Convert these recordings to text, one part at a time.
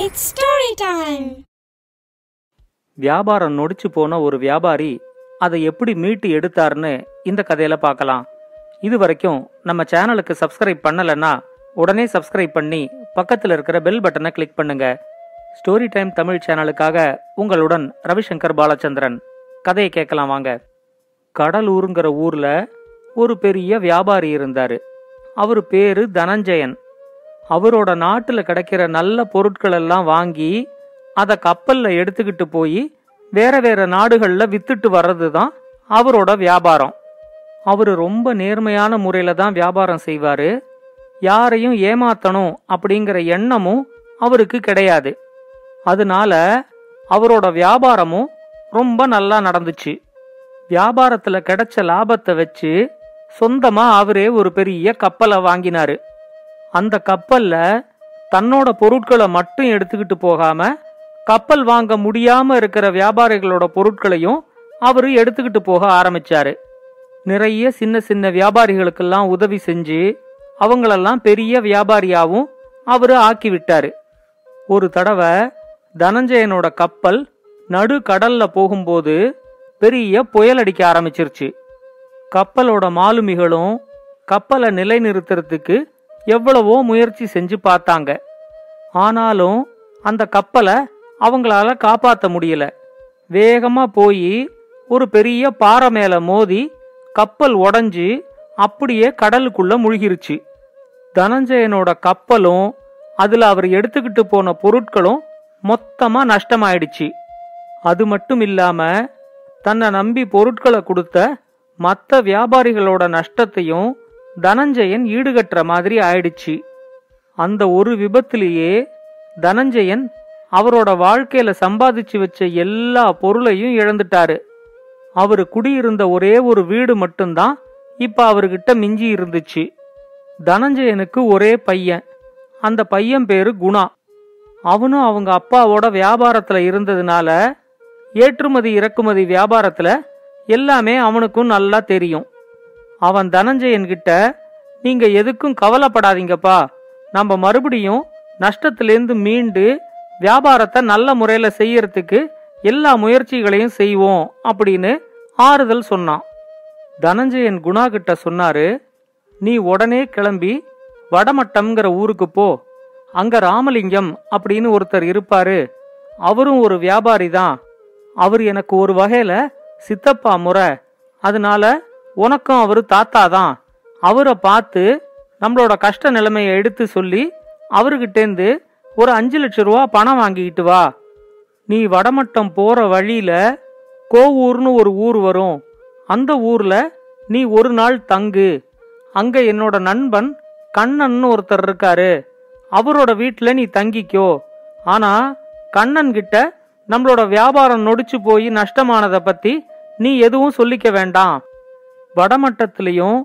It's story time வியாபாரம் நொடிச்சு போன ஒரு வியாபாரி அதை எப்படி மீட்டு எடுத்தார்னு இந்த கதையில பார்க்கலாம். இது வரைக்கும் நம்ம சேனலுக்கு சப்ஸ்கிரைப் பண்ணலைன்னா உடனே சப்ஸ்கிரைப் பண்ணி பக்கத்தில் இருக்கிற பெல் பட்டனை கிளிக் பண்ணுங்க. ஸ்டோரி டைம் தமிழ் சேனலுக்காக உங்களுடன் ரவிசங்கர் பாலச்சந்திரன். கதையை கேட்கலாம் வாங்க. கடலூருங்கிற ஊர்ல ஒரு பெரிய வியாபாரி இருந்தாரு. அவர் பேரு தனஞ்சயன். அவரோட நாட்டுல கிடைக்கிற நல்ல பொருட்கள் எல்லாம் வாங்கி அதை கப்பல்ல எடுத்துக்கிட்டு போய் வேற வேற நாடுகள்ல வித்துட்டு வர்றது தான் அவரோட வியாபாரம். அவரு ரொம்ப நேர்மையான முறையில தான் வியாபாரம் செய்வாரு. யாரையும் ஏமாத்தணும் அப்படிங்கிற எண்ணமும் அவருக்கு கிடையாது. அதனால அவரோட வியாபாரமும் ரொம்ப நல்லா நடந்துச்சு. வியாபாரத்துல கிடைச்ச லாபத்தை வச்சு சொந்தமா அவரே ஒரு பெரிய கப்பலை வாங்கினாரு. அந்த கப்பல்ல தன்னோட பொருட்களை மட்டும் எடுத்துக்கிட்டு போகாம கப்பல் வாங்க முடியாம இருக்கிற வியாபாரிகளோட பொருட்களையும் அவர் எடுத்துக்கிட்டு போக ஆரம்பிச்சாரு. நிறைய சின்ன சின்ன வியாபாரிகளுக்கெல்லாம் உதவி செஞ்சு அவங்களெல்லாம் பெரிய வியாபாரியாவும் அவரு ஆக்கி விட்டாரு ஒரு தடவை தனஞ்சயனோட கப்பல் நடு கடல்ல போகும்போது பெரிய புயல் அடிக்க ஆரம்பிச்சிருச்சு. கப்பலோட மாலுமிகளும் கப்பலை நிலைநிறுத்துறதுக்கு எவ்வளவோ முயற்சி செஞ்சு பார்த்தாங்க. ஆனாலும் அந்த கப்பலை அவங்களால காப்பாத்த முடியல. வேகமா போய் ஒரு பெரிய பாறை மேல மோதி கப்பல் உடஞ்சி அப்படியே கடலுக்குள்ள முழுகிருச்சு. தனஞ்சயனோட கப்பலும் அதுல அவர் எடுத்துக்கிட்டு போன பொருட்களும் மொத்தமா நஷ்டமாயிடுச்சு. அது மட்டும் இல்லாம தன்னை நம்பி பொருட்களை கொடுத்த மற்ற வியாபாரிகளோட நஷ்டத்தையும் தனஞ்சயன் ஈடுகட்டுற மாதிரி ஆயிடுச்சு. அந்த ஒரு விபத்திலேயே தனஞ்சயன் அவரோட வாழ்க்கையில சம்பாதிச்சு வச்ச எல்லா பொருளையும் இழந்துட்டாரு. அவரு குடியிருந்த ஒரே ஒரு வீடு மட்டும்தான் இப்ப அவர்கிட்ட மிஞ்சி இருந்துச்சு. தனஞ்சயனுக்கு ஒரே பையன். அந்த பையன் பேரு குணா. அவனும் அவங்க அப்பாவோட வியாபாரத்துல இருந்ததுனால ஏற்றுமதி இறக்குமதி வியாபாரத்துல எல்லாமே அவனுக்கும் நல்லா தெரியும். அவன் தனஞ்சயன் கிட்ட நீங்க எதுக்கும் கவலைப்படாதீங்கப்பா. நம்ம மறுபடியும் நஷ்டத்திலேருந்து மீண்டு வியாபாரத்தை நல்ல முறையில செய்யறதுக்கு எல்லா முயற்சிகளையும் செய்வோம் அப்படின்னு ஆறுதல் சொன்னான். தனஞ்சயன் குணா கிட்ட சொன்னாரு நீ உடனே கிளம்பி வடமட்டம்ங்கிற ஊருக்கு போ. அங்க ராமலிங்கம் அப்படின்னு ஒருத்தர் இருப்பாரு. அவரும் ஒரு வியாபாரி தான் அவர் எனக்கு ஒரு வகையில சித்தப்பா முறை. அதனால உனக்கும் அவரு தாத்தா தான் அவரை பார்த்து நம்மளோட கஷ்ட நிலைமையை எடுத்து சொல்லி அவர்கிட்டேந்து ஒரு அஞ்சு லட்சம் ரூபா பணம் வாங்கிக்கிட்டு வா. நீ வடமட்டம் போற வழியில கோவூர்னு ஒரு ஊர் வரும். அந்த ஊர்ல நீ ஒரு நாள் தங்கு. அங்க என்னோட நண்பன் கண்ணன்னு ஒருத்தர் இருக்காரு. அவரோட வீட்டில் நீ தங்கிக்கோ. ஆனா கண்ணன் கிட்ட நம்மளோட வியாபாரம் நொடிச்சு போய் நஷ்டமானதை பத்தி நீ எதுவும் சொல்லிக்க வேண்டாம். வடமட்டத்திலையும்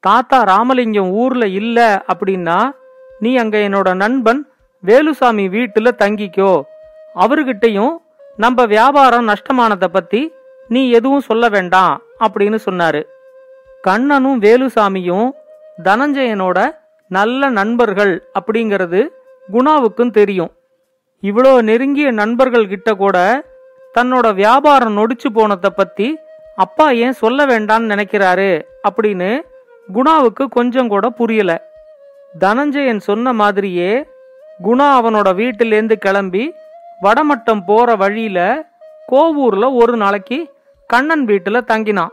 தாத்தா ராமலிங்கம் ஊர்ல இல்ல அப்படின்னா நீ அங்க என்னோட நண்பன் வேலுசாமி வீட்டுல தங்கிக்கோ. அவர்கிட்டையும் நம்ம வியாபாரம் நஷ்டமானதை பத்தி நீ எதுவும் சொல்ல வேண்டாம் அப்படின்னு சொன்னாரு. கண்ணனும் வேலுசாமியும் தனஞ்சயனோட நல்ல நண்பர்கள் அப்படிங்கிறது குணாவுக்கும் தெரியும். இவ்வளோ நெருங்கிய நண்பர்கள் கிட்ட கூட தன்னோட வியாபாரம் நொடிச்சு போனதை பத்தி அப்பா ஏன் சொல்ல வேண்டான்னு நினைக்கிறாரு அப்படின்னு குணாவுக்கு கொஞ்சம் கூட புரியல. தனஞ்சயன் சொன்ன மாதிரியே குணா அவனோட வீட்டிலேருந்து கிளம்பி வடமட்டம் போற வழியில கோவூர்ல ஒரு நாளைக்கு கண்ணன் வீட்டுல தங்கினான்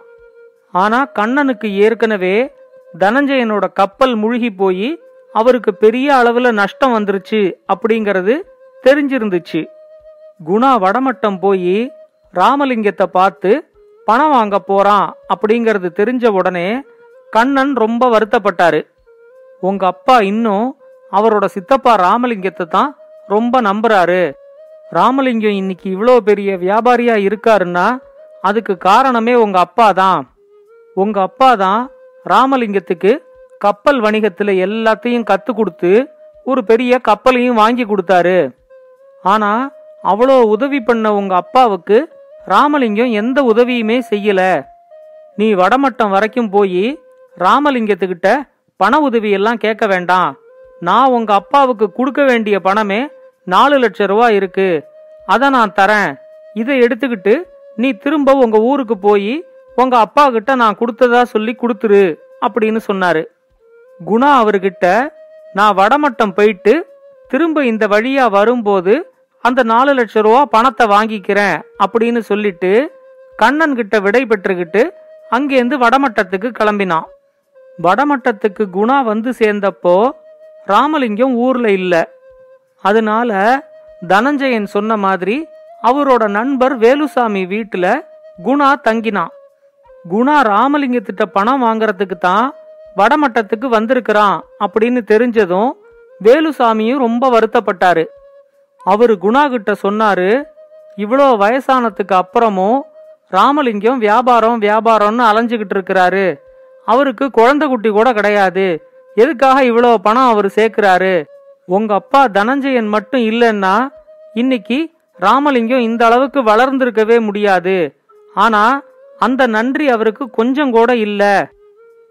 ஆனா கண்ணனுக்கு ஏற்கனவே தனஞ்சயனோட கப்பல் முழுகி போய் அவருக்கு பெரிய அளவுல நஷ்டம் வந்துருச்சு அப்படிங்கறது தெரிஞ்சிருந்துச்சு. குணா வடமட்டம் போய் ராமலிங்கத்தை பார்த்து பணம் வாங்க போறான் அப்படிங்கறது தெரிஞ்ச உடனே கண்ணன் ரொம்ப வருத்தப்பட்டாரு. உங்க அப்பா இன்னும் அவரோட சித்தப்பா ராமலிங்கத்தை தான் ரொம்ப நம்புறாரு. ராமலிங்கம் இன்னைக்கு இவ்வளோ பெரிய வியாபாரியா இருக்காருன்னா அதுக்கு காரணமே உங்க அப்பா தான். உங்க அப்பா தான் ராமலிங்கத்துக்கு கப்பல் வணிகத்துல எல்லாத்தையும் கத்து கொடுத்து ஒரு பெரிய கப்பலையும் வாங்கி கொடுத்தாரு. ஆனா அவ்வளோ உதவி பண்ண உங்க அப்பாவுக்கு ராமலிங்கம் எந்த உதவியுமே செய்யல. நீ வடமட்டம் வரைக்கும் போய் ராமலிங்கத்துக்கிட்ட பண உதவியெல்லாம் கேட்க வேண்டாம். நான் உங்க அப்பாவுக்கு கொடுக்க வேண்டிய பணமே நாலு லட்சம் ரூபா இருக்கு. அதை நான் தரேன். இதை எடுத்துக்கிட்டு நீ திரும்ப உங்க ஊருக்கு போய் உங்க அப்பா கிட்ட நான் கொடுத்ததா சொல்லி கொடுத்துரு அப்படின்னு சொன்னாரு. குணா அவர்கிட்ட நான் வடமட்டம் போயிட்டு திரும்ப இந்த வழியா வரும்போது அந்த நாலு லட்சம் ரூபா பணத்தை வாங்கிக்கிறேன் அப்படின்னு சொல்லிட்டு கண்ணன் கிட்ட விடை பெற்றுக்கிட்டு அங்கேருந்து வடமட்டத்துக்கு கிளம்பினான். வடமட்டத்துக்கு குணா வந்து சேர்ந்தப்போ ராமலிங்கம் ஊர்ல இல்ல. அதனால தனஞ்சயன் சொன்ன மாதிரி அவரோட நண்பர் வேலுசாமி வீட்டுல குணா தங்கினான். குணா ராமலிங்கத்திட்ட பணம் வாங்குறதுக்கு தான் வடமட்டத்துக்கு வந்திருக்கிறான் அப்படின்னு தெரிஞ்சதும் வேலுசாமியும் ரொம்ப வருத்தப்பட்டாரு. அவர் குணா கிட்ட சொன்னாரு இவ்வளோ வயசானதுக்கு அப்புறமும் ராமலிங்கம் வியாபாரம் வியாபாரம்னு அலைஞ்சுக்கிட்டு இருக்கிறாரு. அவருக்கு குழந்தை குட்டி கூட கிடையாது. எதுக்காக இவ்வளோ பணம் அவர் சேர்க்கிறாரு? உங்க அப்பா தனஞ்சயன் மட்டும் இல்லைன்னா இன்னைக்கு ராமலிங்கம் இந்த அளவுக்கு வளர்ந்திருக்கவே முடியாது. ஆனா அந்த நன்றி அவருக்கு கொஞ்சம் கூட இல்ல.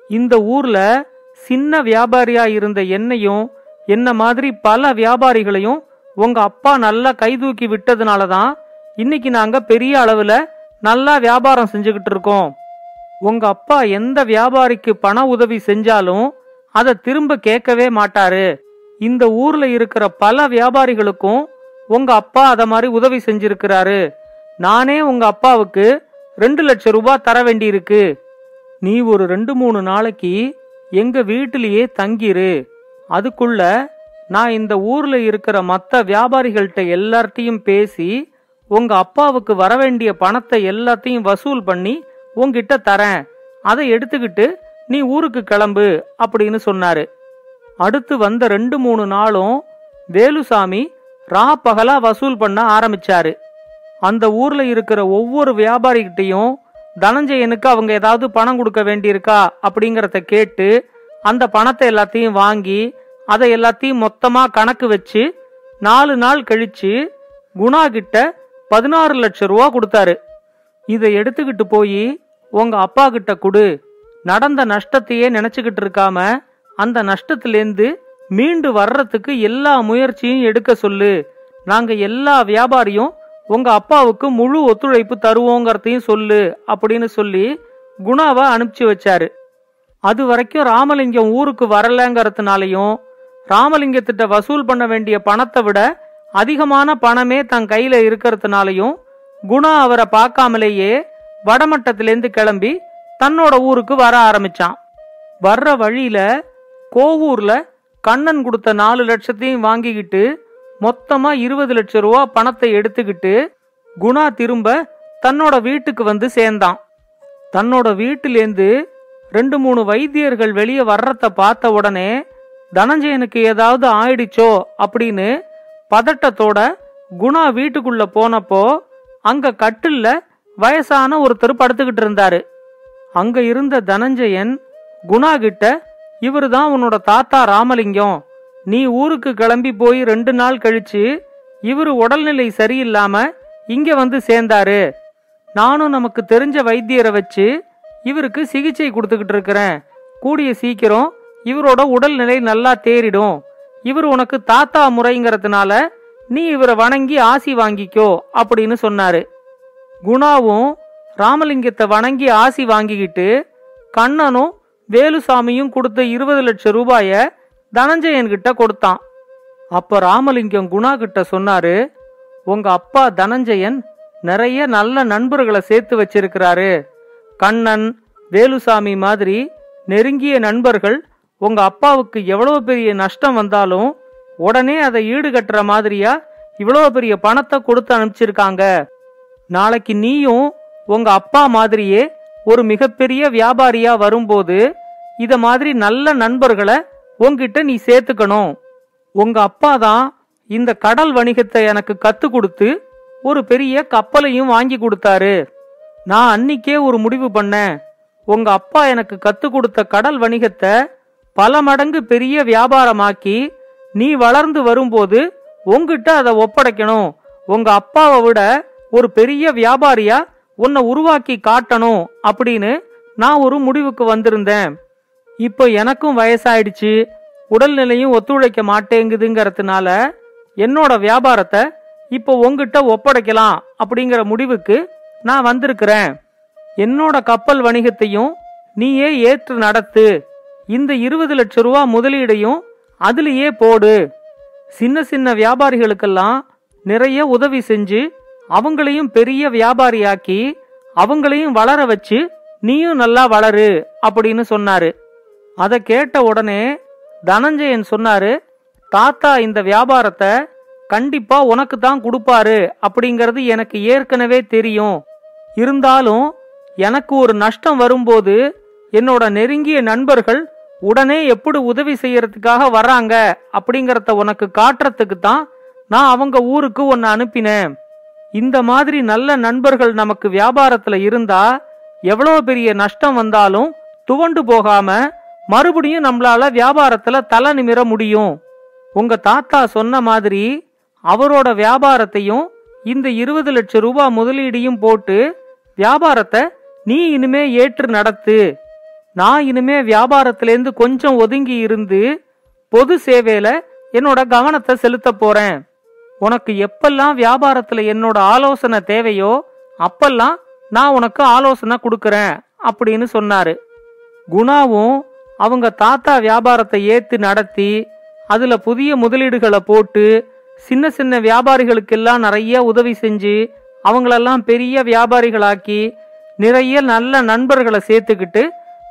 இந்த ஊர்ல சின்ன வியாபாரியா இருந்த என்னையும் என்ன மாதிரி பல வியாபாரிகளையும் உங்க அப்பா நல்லா கை தூக்கி விட்டதுனால தான் இன்னைக்கு நாங்க பெரிய அளவுல நல்லா வியாபாரம் செஞ்சுக்கிட்டு இருக்கோம். உங்க அப்பா எந்த வியாபாரிக்கு பண உதவி செஞ்சாலும் அதை திரும்ப கேட்கவே மாட்டாரு. இந்த ஊர்ல இருக்கிற பல வியாபாரிகளுக்கும் உங்க அப்பா அத மாதிரி உதவி செஞ்சிருக்கிறாரு. நானே உங்க அப்பாவுக்கு ரெண்டு லட்சம் ரூபாய் தர வேண்டியிருக்கு. நீ ஒரு ரெண்டு மூணு நாளைக்கு எங்க வீட்டிலேயே தங்கிரு. அதுக்குள்ள நான் இந்த ஊர்ல இருக்கிற மற்ற வியாபாரிகள்கிட்ட எல்லார்ட்டையும் பேசி உங்க அப்பாவுக்கு வர வேண்டிய பணத்தை எல்லாத்தையும் வசூல் பண்ணி உங்ககிட்ட தரேன். அதை எடுத்துக்கிட்டு நீ ஊருக்கு கிளம்பு அப்படின்னு சொன்னாரு. அடுத்து வந்த ரெண்டு மூணு நாளும் வேலுசாமி ரா பகலா வசூல் பண்ண ஆரம்பிச்சாரு. அந்த ஊர்ல இருக்கிற ஒவ்வொரு வியாபாரிகிட்டையும் தனஞ்சயனுக்கு அவங்க ஏதாவது பணம் கொடுக்க வேண்டியிருக்கா? அப்படிங்கறத கேட்டு அந்த பணத்தை எல்லாத்தையும் வாங்கி அதை எல்லாத்தையும் மொத்தமா கணக்கு வச்சு நாலு நாள் கழிச்சு குணா கிட்ட பதினாறு லட்சம் ரூபா கொடுத்தாரு. இதை எடுத்துக்கிட்டு போய் உங்க அப்பா கிட்ட கொடு. நடந்த நஷ்டத்தையே நினைச்சுக்கிட்டு இருக்காம அந்த நஷ்டத்திலேருந்து மீண்டு வர்றதுக்கு எல்லா முயற்சியும் எடுக்க சொல்லு. நாங்க எல்லா வியாபாரியும் உங்க அப்பாவுக்கு முழு ஒத்துழைப்பு தருவோங்கிறதையும் சொல்லு அப்படின்னு சொல்லி குணாவை அனுப்பிச்சு வச்சாரு. அது வரைக்கும் ராமலிங்கம் ஊருக்கு வரலங்கிறதுனாலையும் ராமலிங்கத்திட்ட வசூல் பண்ண வேண்டிய பணத்தை விட அதிகமான பணமே தன் கையில இருக்கிறதுனாலையும் குணா அவரை பார்க்காமலேயே வடமட்டத்திலேருந்து கிளம்பி தன்னோட ஊருக்கு வர ஆரம்பிச்சான். வர்ற வழியில கோவூர்ல கண்ணன் கொடுத்த நாலு லட்சத்தையும் வாங்கிக்கிட்டு மொத்தமா இருபது லட்சம் ரூபா பணத்தை எடுத்துக்கிட்டு குணா திரும்ப தன்னோட வீட்டுக்கு வந்து சேர்ந்தான். தன்னோட வீட்டிலேருந்து ரெண்டு மூணு வைத்தியர்கள் வெளியே வர்றத பார்த்த உடனே தனஞ்சயனுக்கு ஏதாவது ஆயிடுச்சோ அப்படின்னு பதட்டத்தோட குணா வீட்டுக்குள்ள போனப்போ அங்க கட்டில்ல வயசான ஒருத்தர் படுத்துக்கிட்டு இருந்தாரு. அங்க இருந்த தனஞ்சயன் குணா கிட்ட இவருதான் உன்னோட தாத்தா ராமலிங்கம். நீ ஊருக்கு கிளம்பி போய் ரெண்டு நாள் கழிச்சு இவரு உடல்நிலை சரியில்லாம இங்க வந்து சேர்ந்தாரு. நானும் நமக்கு தெரிஞ்ச வைத்தியரை வச்சு இவருக்கு சிகிச்சை கொடுத்துக்கிட்டு இருக்கிறேன். கூடிய சீக்கிரம் இவரோட உடல்நிலை நல்லா தேறிடும். இவர் உனக்கு தாத்தா முறைங்கிறதுனால நீ இவரை வணங்கி ஆசி வாங்கிக்கோ அப்படின்னு சொன்னாரு. குணாவும் ராமலிங்கத்தை வணங்கி ஆசி வாங்கிக்கிட்டு கண்ணனும் வேலுசாமியும் கொடுத்த இருபது லட்சம் ரூபாய தனஞ்சயன்கிட்ட கொடுத்தான். அப்ப ராமலிங்கம் குணா கிட்ட சொன்னாரு உங்க அப்பா தனஞ்சயன் நிறைய நல்ல நண்பர்களை சேர்த்து வச்சிருக்கிறாரு. கண்ணன் வேலுசாமி மாதிரி நெருங்கிய நண்பர்கள் உங்க அப்பாவுக்கு எவ்வளவு பெரிய நஷ்டம் வந்தாலும் உடனே அதை ஈடுகட்டுற மாதிரியா இவ்வளவு பெரிய பணத்தை கொடுத்து அனுப்பிச்சிருக்காங்க. நாளைக்கு நீயும் உங்க அப்பா மாதிரியே ஒரு மிகப்பெரிய வியாபாரியா வரும்போது இத மாதிரி நல்ல நண்பர்களை உங்ககிட்ட நீ சேர்த்துக்கணும். உங்க அப்பா தான் இந்த கடல் வணிகத்தை எனக்கு கத்து கொடுத்து ஒரு பெரிய கப்பலையும் வாங்கி கொடுத்தாரு. நான் அன்னிக்கே ஒரு முடிவு பண்ணேன். உங்க அப்பா எனக்கு கத்து கொடுத்த கடல் வணிகத்தை பல மடங்கு பெரிய வியாபாரமாக்கி நீ வளர்ந்து வரும்போது உங்ககிட்ட அதை ஒப்படைக்கணும். உங்க அப்பாவை விட ஒரு பெரிய வியாபாரியா உன்னை உருவாக்கி காட்டணும் அப்படின்னு நான் ஒரு முடிவுக்கு வந்திருந்தேன். இப்போ எனக்கும் வயசாயிடுச்சு. உடல்நிலையும் ஒத்துழைக்க மாட்டேங்குதுங்கிறதுனால என்னோட வியாபாரத்தை இப்போ உங்ககிட்ட ஒப்படைக்கலாம் அப்படிங்கிற முடிவுக்கு நான் வந்திருக்கிறேன். என்னோட கப்பல் வணிகத்தையும் நீயே ஏற்று நடத்து. இந்த இருபது லட்ச ரூபா முதலீடையும் அதுலயே போடு. சின்ன சின்ன வியாபாரிகளுக்கெல்லாம் நிறைய உதவி செஞ்சு அவங்களையும் பெரிய வியாபாரியாக்கி அவங்களையும் வளர வச்சு நீயும் நல்லா வளரு அப்படின்னு சொன்னாரு. அதை கேட்ட உடனே தனஞ்சயன் சொன்னாரு தாத்தா இந்த வியாபாரத்தை கண்டிப்பா உனக்கு தான் கொடுப்பாரு அப்படிங்கிறது எனக்கு ஏற்கனவே தெரியும். இருந்தாலும் எனக்கு ஒரு நஷ்டம் வரும்போது என்னோட நெருங்கிய நண்பர்கள் உடனே எப்படி உதவி செய்யறதுக்காக வர்றாங்க அப்படிங்கறத உனக்கு காட்டுறதுக்கு தான் நான் அவங்க ஊருக்கு உன்னை அனுப்பினேன். இந்த மாதிரி நல்ல நண்பர்கள் நமக்கு வியாபாரத்துல இருந்தா எவ்வளவு பெரிய நஷ்டம் வந்தாலும் துவண்டு போகாம மறுபடியும் நம்மளால வியாபாரத்துல தலை நிமிர முடியும். உங்க தாத்தா சொன்ன மாதிரி அவரோட வியாபாரத்தையும் இந்த இருபது லட்சம் ரூபாய் முதலீடையும் போட்டு வியாபாரத்தை நீ இனிமே ஏற்று நடத்து. நான் இனிமே வியாபாரத்திலேருந்து கொஞ்சம் ஒதுங்கி இருந்து பொது சேவையில என்னோட கவனத்தை செலுத்த போறேன். உனக்கு எப்பெல்லாம் வியாபாரத்துல என்னோட ஆலோசனை தேவையோ அப்பெல்லாம் நான் உனக்கு ஆலோசனை கொடுக்கறேன் அப்படின்னு சொன்னாரு. குணாவும் அவங்க தாத்தா வியாபாரத்தை ஏத்து நடத்தி அதுல புதிய முதலீடுகளை போட்டு சின்ன சின்ன வியாபாரிகளுக்கெல்லாம் நிறைய உதவி செஞ்சு அவங்களெல்லாம் பெரிய வியாபாரிகளாக்கி நிறைய நல்ல நண்பர்களை சேர்த்துக்கிட்டு